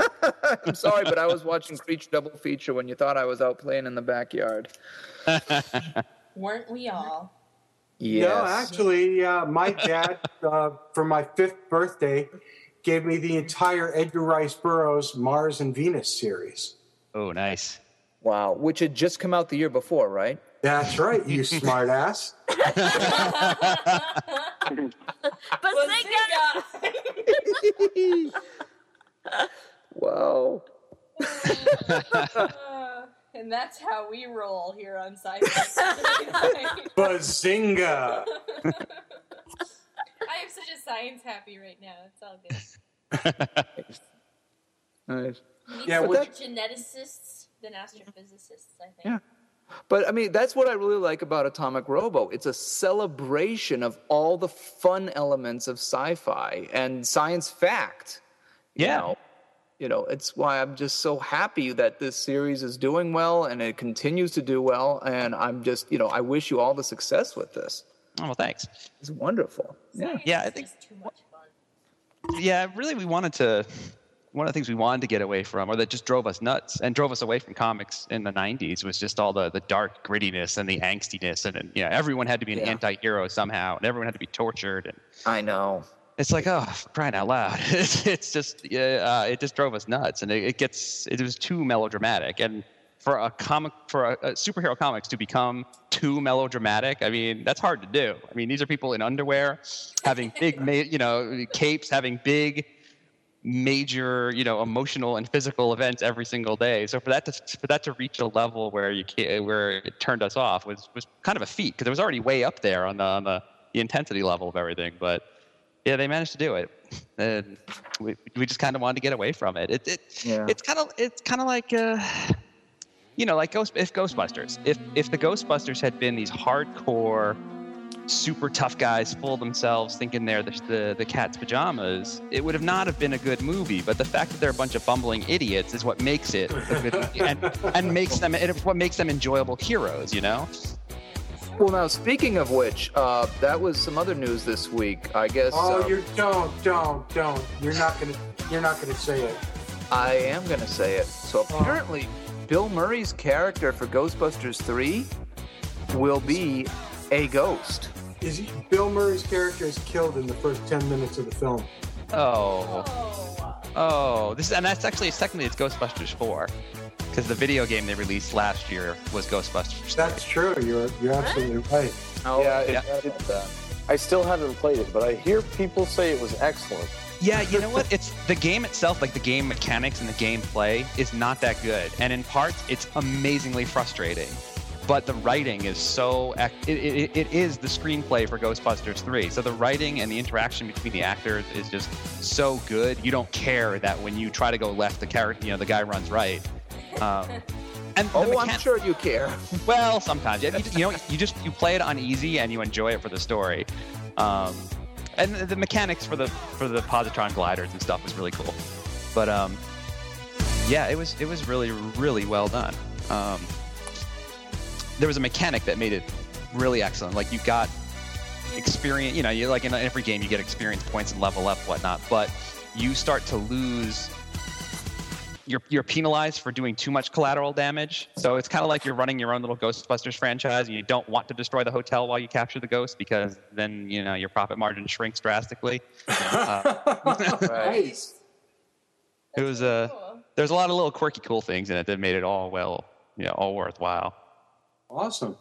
I'm sorry, but I was watching Creature Double Feature when you thought I was out playing in the backyard. weren't we all? Yes. No, actually, uh, my dad, uh, for my fifth birthday, gave me the entire Edgar Rice Burroughs Mars and Venus series. Oh, nice. Wow, which had just come out the year before, right? That's right, you smartass. Bazinga! Wow. Uh, and that's how we roll here on Sci-Fi. Bazinga! I am such a science happy right now. It's all good. Nice. We need Yeah, which- more geneticists than astrophysicists, I think. Yeah. But I mean, that's what I really like about Atomic Robo. It's a celebration of all the fun elements of sci-fi and science fact. you Yeah. know. You know, it's why I'm just so happy that this series is doing well and it continues to do well. And I'm just, you know, I wish you all the success with this. Oh, well, thanks. It's wonderful. Yeah. Science Yeah, I think- too much fun. Yeah, really, we wanted to. One of the things we wanted to get away from, or that just drove us nuts and drove us away from comics in the '90s, was just all the the dark grittiness and the angstiness, and, and you know, everyone had to be an Yeah. anti-hero somehow, and everyone had to be tortured, and I know. it's like, oh, crying out loud! It's, it's just, yeah, uh, it just drove us nuts, and it, it gets, it was too melodramatic, and for a comic, for a, a superhero comics to become too melodramatic, I mean, that's hard to do. I mean, these are people in underwear, having big, you know, capes, having big, major, you know, emotional and physical events every single day. So for that to for that to reach a level where you can't, where it turned us off was was kind of a feat because it was already way up there on the on the, the intensity level of everything, but. Yeah, they managed to do it, and we, we just kind of wanted to get away from it. It, it Yeah. it's kind of it's kind of like uh, you know, like Ghost, if Ghostbusters, if if the Ghostbusters had been these hardcore, super tough guys, full of themselves, thinking they're the, the the cat's pajamas, it would have not have been a good movie. But the fact that they're a bunch of bumbling idiots is what makes it a good movie, and and makes them it's what makes them enjoyable heroes. You know? Well, now speaking of which, uh, that was some other news this week. I guess. Oh, uh, you don't, don't, don't. You're not gonna, you're not gonna say it. I am gonna say it. So apparently, Bill Murray's character for Ghostbusters 3 will be a ghost. Is he, Bill Murray's character is killed in the first ten minutes of the film. Oh. Oh, this is, and that's actually technically it's Ghostbusters 4 because the video game they released last year was Ghostbusters. That's true. You're you're absolutely right. Oh, yeah, it, yeah. it- I still haven't played it, but I hear people say it was excellent. Yeah, you know what? It's the game itself, like the game mechanics and the gameplay, is not that good, and in parts, it's amazingly frustrating. But the writing is so it, it, it is the screenplay for Ghostbusters 3. So the writing and the interaction between the actors is just so good. You don't care that when you try to go left, the character, you know, the guy runs right. Um, and Oh, I'm sure you care. well, sometimes you, you know you just you play it on easy and you enjoy it for the story, um, and the, the mechanics for the for the positron gliders and stuff was really cool. But um, yeah, it was it was really really well done. There was a mechanic that made it really excellent. Like you got experience, you know, you like in every game you get experience points and level up whatnot, but you start to lose you're you're penalized for doing too much collateral damage. So it's kind of like you're running your own little Ghostbusters franchise, and you don't want to destroy the hotel while you capture the ghost because then you know your profit margin shrinks drastically. Uh, Nice. it was a Cool. there's a lot of little quirky cool things in it that made it all well, you know, all worthwhile. Awesome.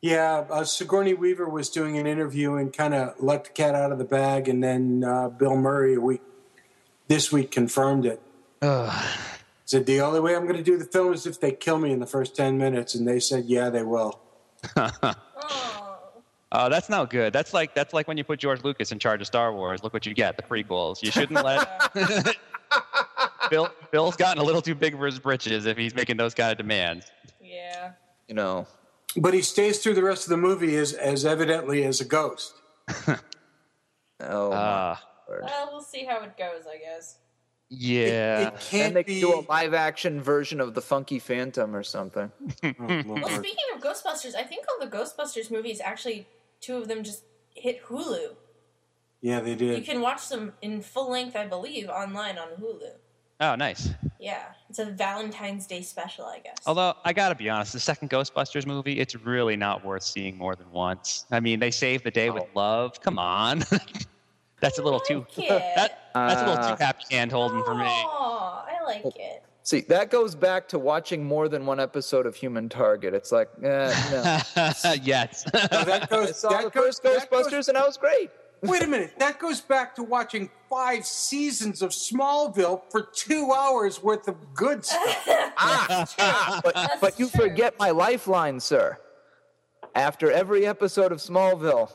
Yeah, uh, Sigourney Weaver was doing an interview and kind of let the cat out of the bag, and then uh, Bill Murray a week this week confirmed it. Said the only way I'm going to do the film is if they kill me in the first ten minutes, and they said, yeah, they will. Oh. Oh, that's not good. That's like that's like when you put George Lucas in charge of Star Wars. Look what you get, the prequels. You shouldn't let Bill Bill's gotten a little too big for his britches if he's making those kind of demands. Yeah. You know. But he stays through the rest of the movie as as evidently as a ghost. Oh, Uh. Well, we'll see how it goes, I guess. yeah. It can't And they be. do a live action version of the Funky Phantom or something. Oh, Well, speaking of Ghostbusters, I think all the Ghostbusters movies actually, two of them just hit Hulu. Yeah, they did. You can watch them in full length, I believe, online on Hulu. Oh, nice. Yeah, it's a Valentine's Day special, I guess. Although I gotta be honest, the second Ghostbusters movie, it's really not worth seeing more than once. I mean, they saved the day with love. Come on, that's a little too. like it. That, that's a little Uh, too happy hand holding for me. Aw, I like it. See, that goes back to watching more than one episode of Human Target. It's like, eh, no. yes. No, that I goes. saw That the goes. first that goes- Ghostbusters and I was great. Wait a minute. That goes back to watching five seasons of Smallville for two hours worth of good stuff. Ah, ah, but, but you true. forget my lifeline, sir. After every episode of Smallville,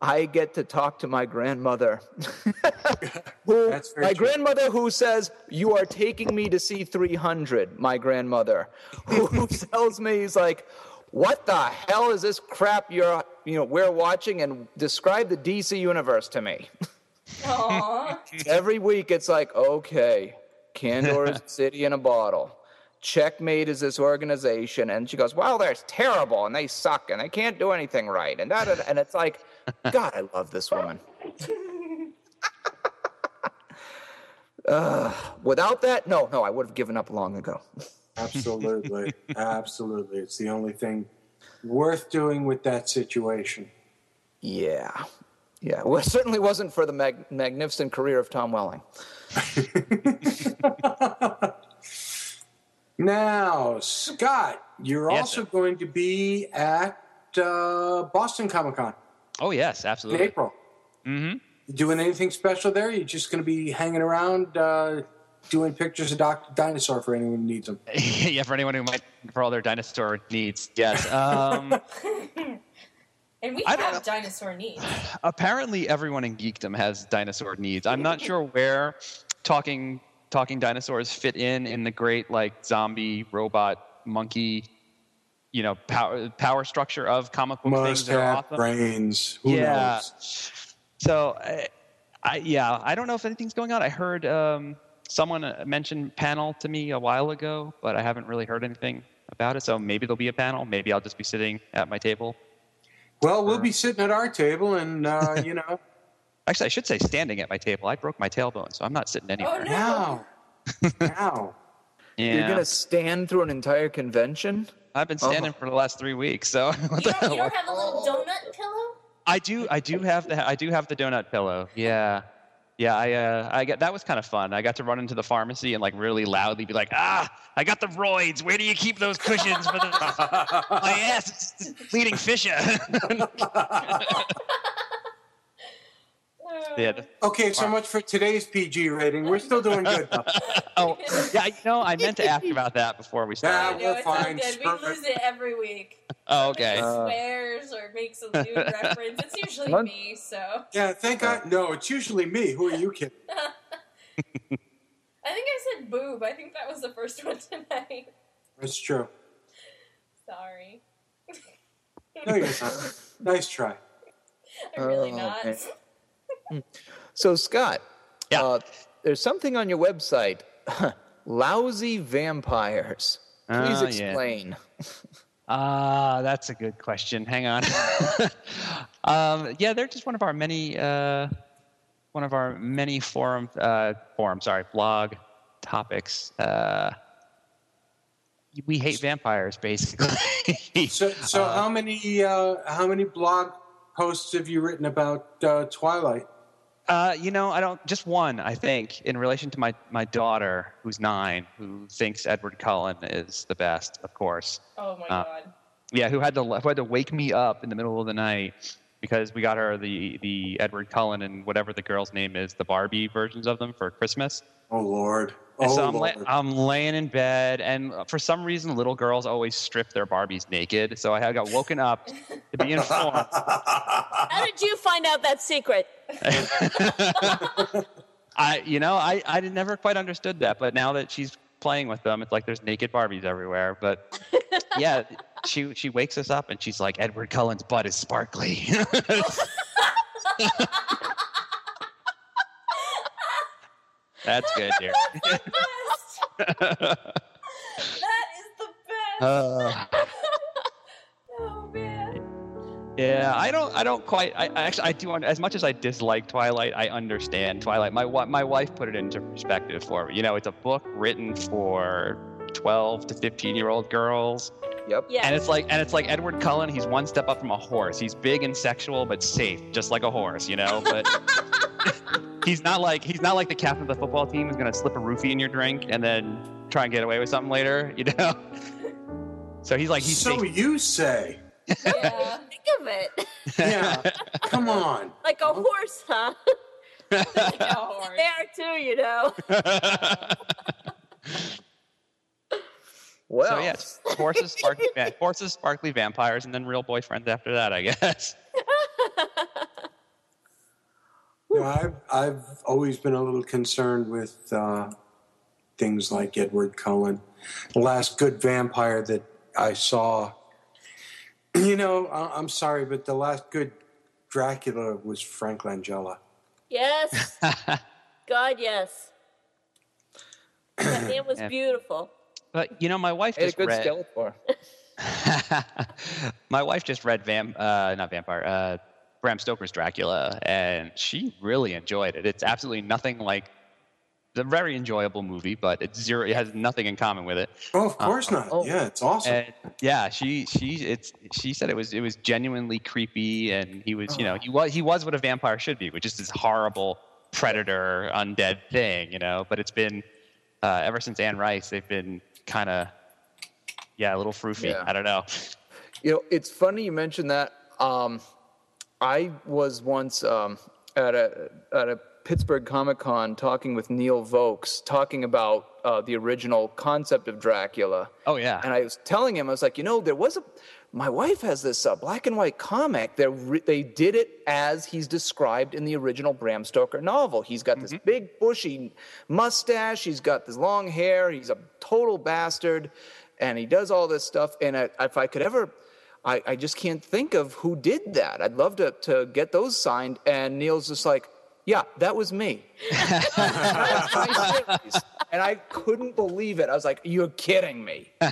I get to talk to my grandmother. who, That's very my true. grandmother who says, You are taking me to see 300, my grandmother. Who, who tells me, He's like, What the hell is this crap you're, you know, we're watching? And describe the DC universe to me. Every week it's like, okay, Kandor is a city in a bottle. Checkmate is this organization, and she goes, "Well, they're terrible, and they suck, and they can't do anything right." And that, and it's like, God, I love this woman. uh, without that, no, no, I would have given up long ago. Absolutely. Absolutely. It's the only thing worth doing with that situation. Yeah, yeah. Well, it certainly wasn't for the mag- magnificent career of Tom Welling. Now, Scott, you're Yes, also sir. going to be at uh, Boston Comic Con oh yes, absolutely. in absolutely. April. Mm-hmm. You doing anything special there? You're just going to be hanging around uh, doing pictures of Dr. Dinosaur for anyone who needs them. yeah, for anyone who might for all their dinosaur needs. Yes. Um, And we I don't have dinosaur needs. apparently, everyone in geekdom has dinosaur needs. I'm not sure where talking talking dinosaurs fit in in the great like zombie robot monkey, you know, power power structure of comic book things Must that are have awesome. brains. Who yeah. knows? So, I, I yeah, I don't know if anything's going on. I heard um, someone uh, mentioned panel to me a while ago, but I haven't really heard anything about it. So maybe there'll be a panel. Maybe I'll just be sitting at my table. Well, we'll be sitting at our table, and uh, you know, Actually, I should say standing at my table. I broke my tailbone, so I'm not sitting anywhere. Oh, no. wow. Wow. Yeah. You're gonna stand through an entire convention? I've been standing for the last three weeks, so what the You don't have a little donut pillow? I do. I do have the. I do have the donut pillow. Yeah, yeah. I. Uh, I got that was kind of fun. I got to run into the pharmacy and like really loudly be like, "Ah, I got the roids. Where do you keep those cushions for the my ass is bleeding fissure." yeah. Okay, so much for today's PG rating. We're still doing good. oh, yeah. You know, I meant to ask about that before we started. Yeah, we're it's all fine. good. We lose it every week. Oh, okay. Somebody uh, swears or makes a lewd reference. It's usually What? me, so. Yeah, thank God. No, it's usually me. Who are you kidding? I think I said boob. I think that was the first one tonight. That's true. Sorry. No, you're not. Nice try. I'm really Oh, not. okay. So Scott, Yeah. uh, there's something on your website. Lousy vampires. Please Oh, explain. Ah, that's a good question. Hang on. um, yeah, they're just one of our many, uh, one of our many forum, uh, forum, sorry, blog topics. Uh, we hate vampires, basically. So, so how many uh, how many blog posts have you written about uh, Twilight? Uh, you know, I don't. Just one, I think, in relation to my my daughter, who's nine, who thinks Edward Cullen is the best, of course. Oh my Uh, god. Yeah, who had to who had to wake me up in the middle of the night because we got her the the Edward Cullen and whatever the girl's name is, the Barbie versions of them for Christmas. Oh Lord! And Oh so I'm, Lord! la- I'm laying in bed, and for some reason, little girls always strip their Barbies naked. So I got woken up to be informed. How did you find out that secret? I, you know, I, I never quite understood that, but now that she's playing with them, it's like there's naked Barbies everywhere. But yeah, she she wakes us up and she's like, Edward Cullen's butt is sparkly. That's good, dear. That is the best. Uh, oh man. yeah, I don't, I don't quite. I, I actually, I do. As much as I dislike Twilight, I understand Twilight. My my wife put it into perspective for me. You know, it's a book written for 12 to 15 year old girls. Yep. Yes. And it's like and it's like Edward Cullen. He's one step up from a horse. He's big and sexual, but safe, just like a horse, you know. But he's not like he's not like the captain of the football team who's gonna slip a roofie in your drink and then try and get away with something later, you know. So he's like he's so safe. you say? Yeah. Think of it. Yeah. Come on. Like a horse, huh? Like a horse. There too, you know. Well, so yes, horses, sparkly, horses, sparkly vampires, and then real boyfriends after that, I guess. You know, I've I've always been a little concerned with uh, things like Edward Cullen. The last good vampire that I saw. You know, I- I'm sorry, but the last good Dracula was Frank Langella. Yes. God, yes. That man was Yeah. beautiful. But you know, my wife Had a just good read. Skeletor. my wife just read Vam, uh, not Vampire, uh, Bram Stoker's Dracula, and she really enjoyed it. It's absolutely nothing like the very enjoyable movie, but it's zero. It has nothing in common with it. Oh, of course Uh, not. oh. Yeah, it's awesome. And yeah, she she it's she said it was it was genuinely creepy, and he was you know he was he was what a vampire should be, which is this horrible predator undead thing, you know. But it's been uh, ever since Anne Rice, they've been kind of yeah a little froofy. Yeah. I don't know. You know, it's funny you mentioned that. Um, I was once um, at a at a Pittsburgh Comic Con talking with Neil Vokes, talking about uh, the original concept of Dracula. Oh yeah. And I was telling him, I was like, you know, there was a. My wife has this uh, black and white comic. They re- they did it as he's described in the original Bram Stoker novel. He's got this big bushy mustache. He's got this long hair. He's a total bastard, and he does all this stuff. And I, if I could ever. I, I just can't think of who did that. I'd love to, to get those signed. And Neil's just like, yeah, that was me. That's my series. and I couldn't believe it. I was like, you're kidding me.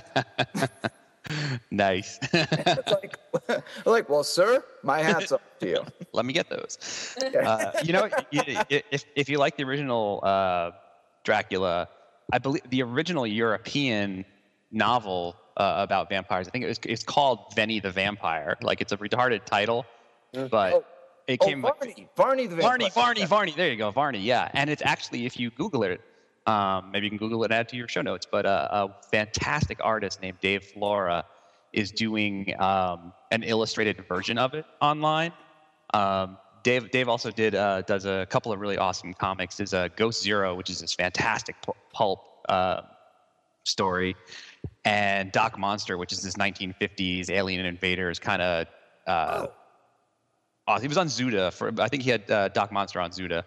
Nice. Like, like, well, sir, my hat's off to you. Let me get those. Uh, you know, if if you like the original uh, Dracula, I believe the original European novel uh, about vampires. I think it was it's called Venny the Vampire. Like it's a retarded title, but Oh, it oh, came Varney, Varney the vampire. Varney, Varney. Varney. There you go, Varney. Yeah, and it's actually if you Google it, um, maybe you can Google it and add to your show notes. But uh, a fantastic artist named Dave Flora is doing um, an illustrated version of it online. Um, Dave, Dave also did uh, does a couple of really awesome comics. There's a Ghost Zero, which is this fantastic pulp uh, story, and Doc Monster, which is this 1950s alien invaders kind of. Uh, oh, he was on Zuda for. I think he had uh, Doc Monster on Zuda,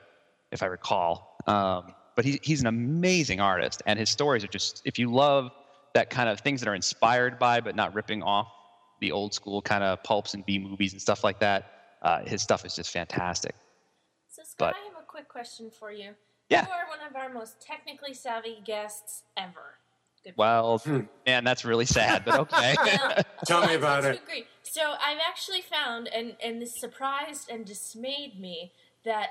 if I recall. Um, but he, he's an amazing artist, and his stories are just. If you love that kind of things that are inspired by, but not ripping off the old school kind of pulps and B movies and stuff like that, uh, his stuff is just fantastic. So, Scott, But- I have a quick question for you. Yeah. You are one of our most technically savvy guests ever. Good Well, man, that's really sad, but okay. Tell me about it. Great. So I've actually found, and and this surprised and dismayed me that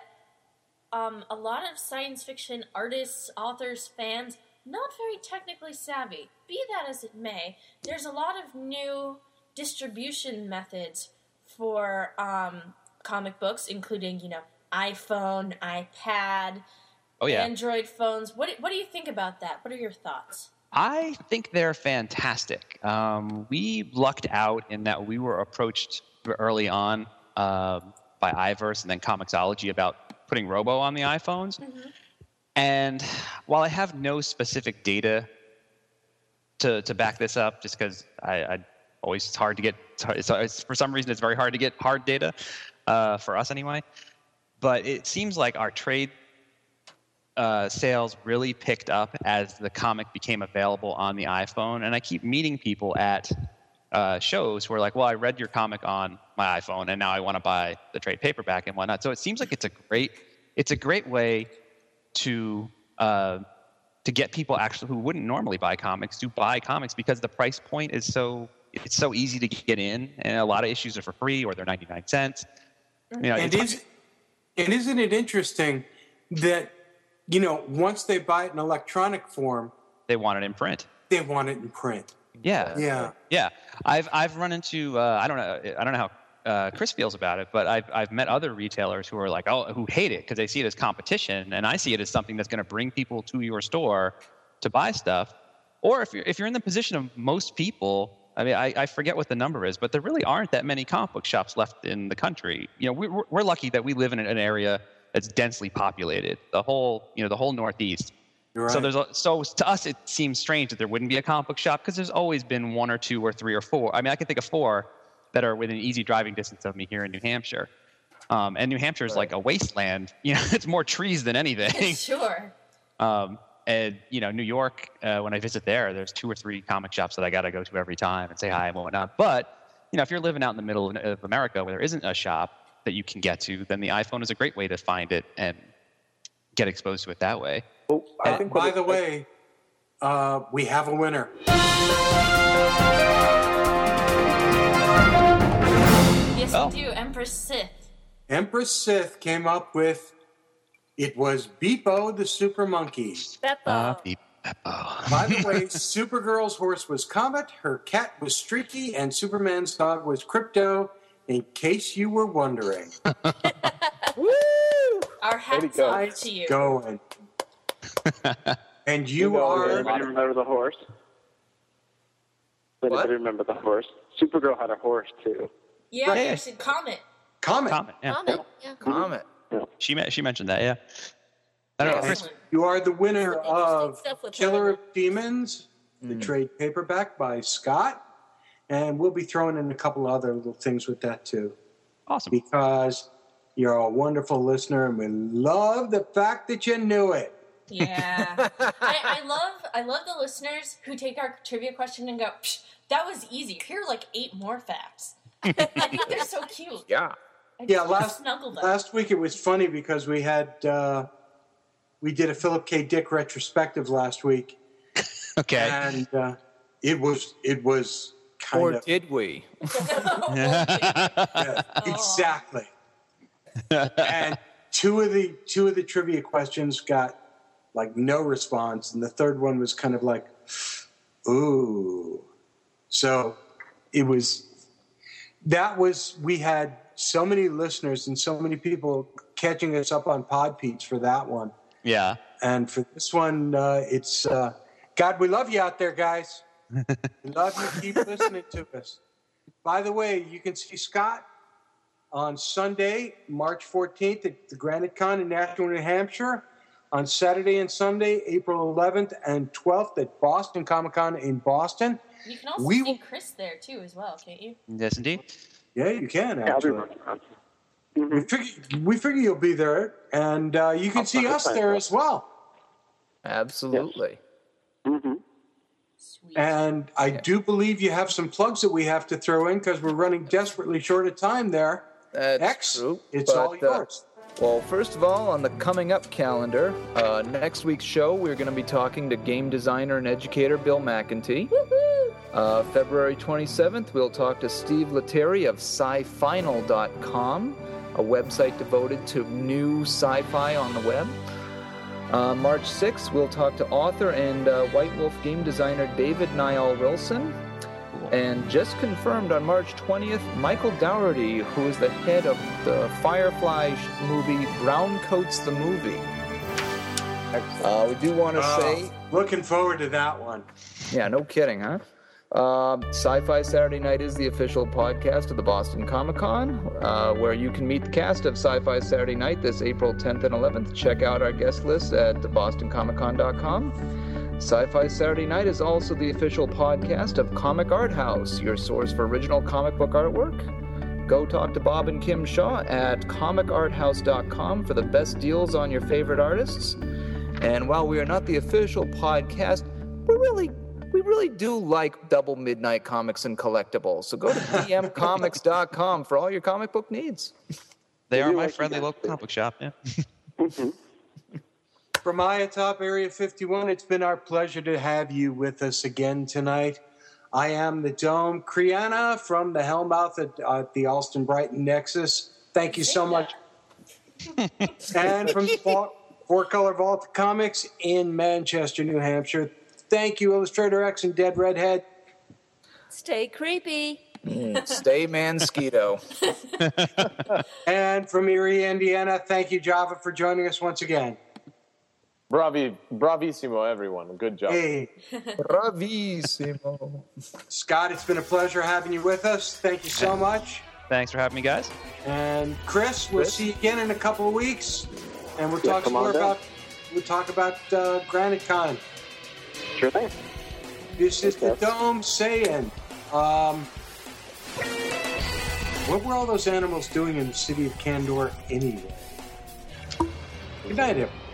um, a lot of science fiction artists, authors, fans, not very technically savvy. Be that as it may, there's a lot of new distribution methods for um, comic books, including you know iPhone, iPad, Oh, yeah. Android phones. What what do you think about that? What are your thoughts? I think they're fantastic. Um, we lucked out in that we were approached early on um, by iVerse and then Comixology about putting Robo on the iPhones. And while I have no specific data to, to back this up, just because I, I always it's hard to get it's, it's, for some reason it's very hard to get hard data uh, for us anyway. But it seems like our trade uh, sales really picked up as the comic became available on the iPhone. And I keep meeting people at uh, shows who are like, "Well, I read your comic on my iPhone, and now I want to buy the trade paperback and whatnot." So it seems like it's a great, it's a great way to uh, to get people actually who wouldn't normally buy comics to buy comics because the price point is so it's so easy to get in, and a lot of issues are for free or they're ninety nine cents. You know, and, is, and isn't it interesting that you know once they buy it in electronic form, they want it in print. they want it in print. Yeah. Yeah. Yeah. I've I've run into uh, I don't know I don't know how uh, Chris feels about it, but I've I've met other retailers who are like oh who hate it because they see it as competition, and I see it as something that's going to bring people to your store to buy stuff. Or if you're if you're in the position of most people, I mean I, I forget what the number is, but there really aren't that many comic book shops left in the country. You know we, we're lucky that we live in an area that's densely populated. The whole you know the whole Northeast. You're So there's a, so to us it seems strange that there wouldn't be a comic book shop because there's always been one or two or three or four. I mean, I can think of four that are within easy driving distance of me here in New Hampshire. Um, and New Hampshire is like a wasteland. You know, it's more trees than anything. sure. Um, and you know, New York, uh, when I visit there, there's two or three comic shops that I got to go to every time and say hi and whatnot. But you know, if you're living out in the middle of- of America where there isn't a shop that you can get to, then the iPhone is a great way to find it and get exposed to it that way. Uh, by the way, uh, we have a winner. Yes, Oh. we do. Empress Sith. Empress Sith came up with it was Beppo the Super Monkey. Uh, By the way, Supergirl's horse was Comet, her cat was Streaky, and Superman's dog was Krypto. In case you were wondering, Woo! Our hats go. off to you. going. And you Anybody are remember the horse? Does Anybody remember the horse? Supergirl had a horse too. Yeah, Yeah. you should comment. Comet. Comet. Yeah. Comment. Yeah. Comet. She she mentioned that. Yeah. I don't know. You are the winner of Killer her. of Demons, the hmm. trade paperback by Scott. And we'll be throwing in a couple other little things with that too. Awesome. Because you're a wonderful listener and we love the fact that you knew it. Yeah. I, I love I love the listeners who take our trivia question and go, Psh, that was easy. Here are like eight more facts. I think they're so cute. Yeah. I Yeah, last last week it was funny because we had uh, we did a Philip K. Dick retrospective last week, okay. and uh, it was it was kind Or of did we? yeah, exactly. and two of the two of the trivia questions got like no response, and the third one was kind of like, ooh. So it was that was we had so many listeners and so many people catching us up on pod Podpeats for that one. Yeah. And for this one, uh, it's uh, God, we love you out there, guys. We love you. Keep listening to us. By the way, you can see Scott on Sunday, March 14th at the Granite Con in Nashua, New Hampshire. On Saturday and Sunday, April 11th and 12th at Boston Comic Con in Boston. You can also We see Chris there too, as well, can't you? Yes, indeed. Yeah, you can Yeah, actually. running around. We figure, we figure you'll be there, and uh, you can see us there as well. Absolutely. Sweet. And I do believe you have some plugs that we have to throw in because we're running desperately short of time there. That's X, true. it's but, all uh, yours. Well, first of all, on the coming up calendar, uh, next week's show, we're going to be talking to game designer and educator Bill McEntee. Uh, February 27th, we'll talk to Steve Lettieri of scifinal.com, a website devoted to new sci fi on the web. Uh, March 6th, we'll talk to author and uh, White Wolf game designer David Niall Wilson. And just confirmed on March 20th, Michael Dougherty, who is the head of the Firefly movie Brown Coats the Movie. Uh, we do want to Oh, say, looking forward to that one. yeah, no kidding, huh? Um, Sci-Fi Saturday Night is the official podcast of the Boston Comic Con, uh, where you can meet the cast of Sci-Fi Saturday Night this April 10th and 11th. Check out our guest list at bostoncomiccon.com. Sci-Fi Saturday Night is also the official podcast of Comic Art House, your source for original comic book artwork. Go talk to Bob and Kim Shaw at comicarthouse.com for the best deals on your favorite artists. And while we are not the official podcast, we're really really do like double midnight comics and collectibles. So go to dmcomics.com for all your comic book needs. They are my friendly local comic shop. Yeah. From Iatop Area 51, it's been our pleasure to have you with us again tonight. I am the Dome. Kriana from the Hellmouth at, uh, the Allston Brighton Nexus. Thank you so much. and from Four, Four Color Vault Comics in Manchester, New Hampshire. Thank you, Illustrator X and Dead Redhead. Stay creepy. Stay Mansquito. And from Erie, Indiana, thank you, Java, for joining us once again. Bravi, bravissimo, everyone. Good job. Hey, Bravissimo. Scott, it's been a pleasure having you with us. Thank you so much. Thanks for having me, guys. And Chris, we'll Chris? see you again in a couple of weeks, and we'll Yeah, talk some more down. about we'll talk about uh, Granite Con. Sure thing. This is the Dome saying. Um, what were all those animals doing in the city of Kandor anyway? Good night, everyone.